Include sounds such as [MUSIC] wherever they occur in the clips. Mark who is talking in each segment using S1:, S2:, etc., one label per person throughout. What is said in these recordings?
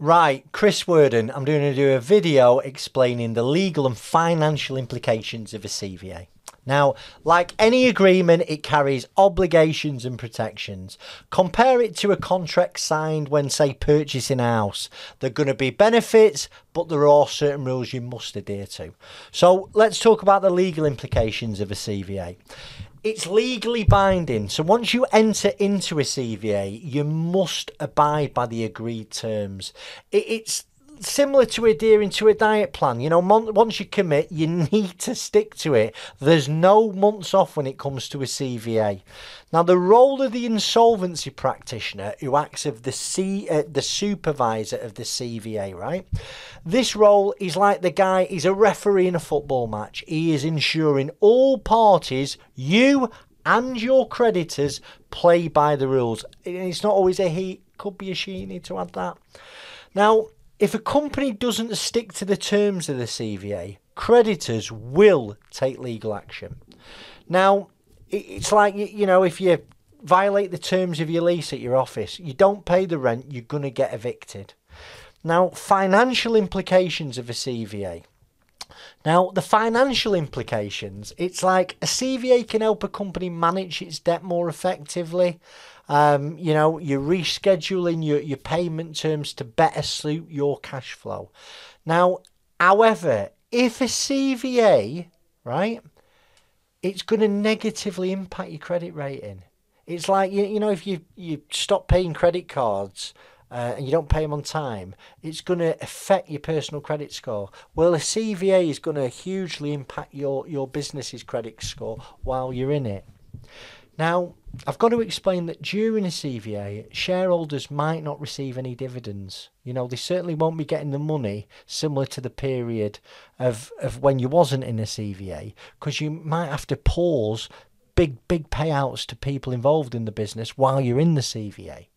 S1: Right, Chris Worden, I'm going to do a video explaining the legal and financial implications of a CVA. Now, like any agreement, it carries obligations and protections. Compare it to a contract signed when, say, purchasing a house. There are going to be benefits, but there are certain rules you must adhere to. So, let's talk about the legal implications of a CVA it's legally binding. So once you enter into a CVA, you must abide by the agreed terms. it's similar to adhering to a diet plan. You know, once you commit, you [LAUGHS] need to stick to it. There's no months off when it comes to a CVA. Now, the role of the insolvency practitioner who acts as the C, uh, the supervisor of the CVA, right? This role is like the guy. He's a referee in a football match. He is ensuring all parties, you and your creditors, play by the rules. It's not always a he. Could be a she. You need to add that. Now, if a company doesn't stick to the terms of the CVA, creditors will take legal action. Now, it's like, you know, if you violate the terms of your lease at your office, you don't pay the rent, you're going to get evicted. Now, financial implications of a CVA. Now, the financial implications, it's like a CVA can help a company manage its debt more effectively. Um, you know, you're rescheduling your, your payment terms to better suit your cash flow. Now, however, if a CVA, right, it's going to negatively impact your credit rating. It's like, you, you know, if you, you stop paying credit cards uh, and you don't pay them on time, it's going to affect your personal credit score. Well, a CVA is going to hugely impact your, your business's credit score while you're in it. Now, I've got to explain that during a CVA, shareholders might not receive any dividends. You know, they certainly won't be getting the money similar to the period of, of when you wasn't in a CVA, because you might have to pause big, big payouts to people involved in the business while you're in the CVA.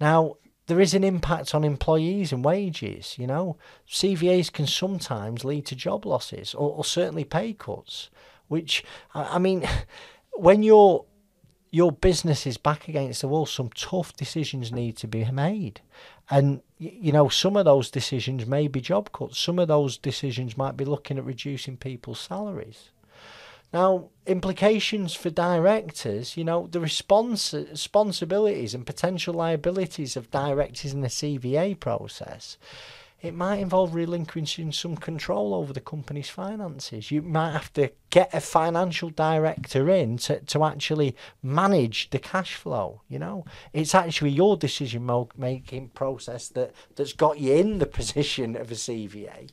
S1: Now, there is an impact on employees and wages. You know, CVAs can sometimes lead to job losses or, or certainly pay cuts. Which I mean, [LAUGHS] when your your business is back against the wall, some tough decisions need to be made, and you know some of those decisions may be job cuts. Some of those decisions might be looking at reducing people's salaries. Now, implications for directors, you know, the respons- responsibilities and potential liabilities of directors in the CVA process it might involve relinquishing some control over the company's finances. You might have to get a financial director in to, to actually manage the cash flow. You know, it's actually your decision making process that, that's got you in the [LAUGHS] position of a CVA.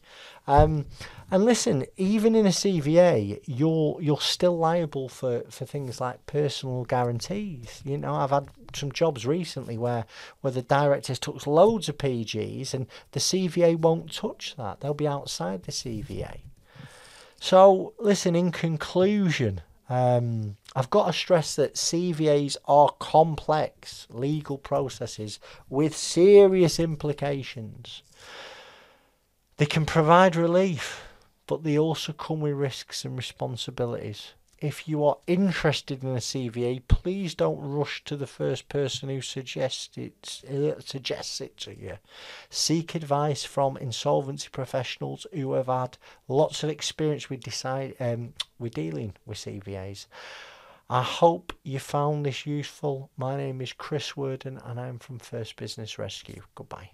S1: Um, and listen, even in a CVA, you're you're still liable for, for things like personal guarantees. You know, I've had some jobs recently where where the directors took loads of PGs and the CVA won't touch that. They'll be outside the CVA. So, listen, in conclusion, um, I've got to stress that CVAs are complex legal processes with serious implications. They can provide relief, but they also come with risks and responsibilities. If you are interested in a CVA, please don't rush to the first person who suggests it, uh, suggests it to you. Seek advice from insolvency professionals who have had lots of experience with decide um, with dealing with CVAs. I hope you found this useful. My name is Chris Worden and I'm from First Business Rescue. Goodbye.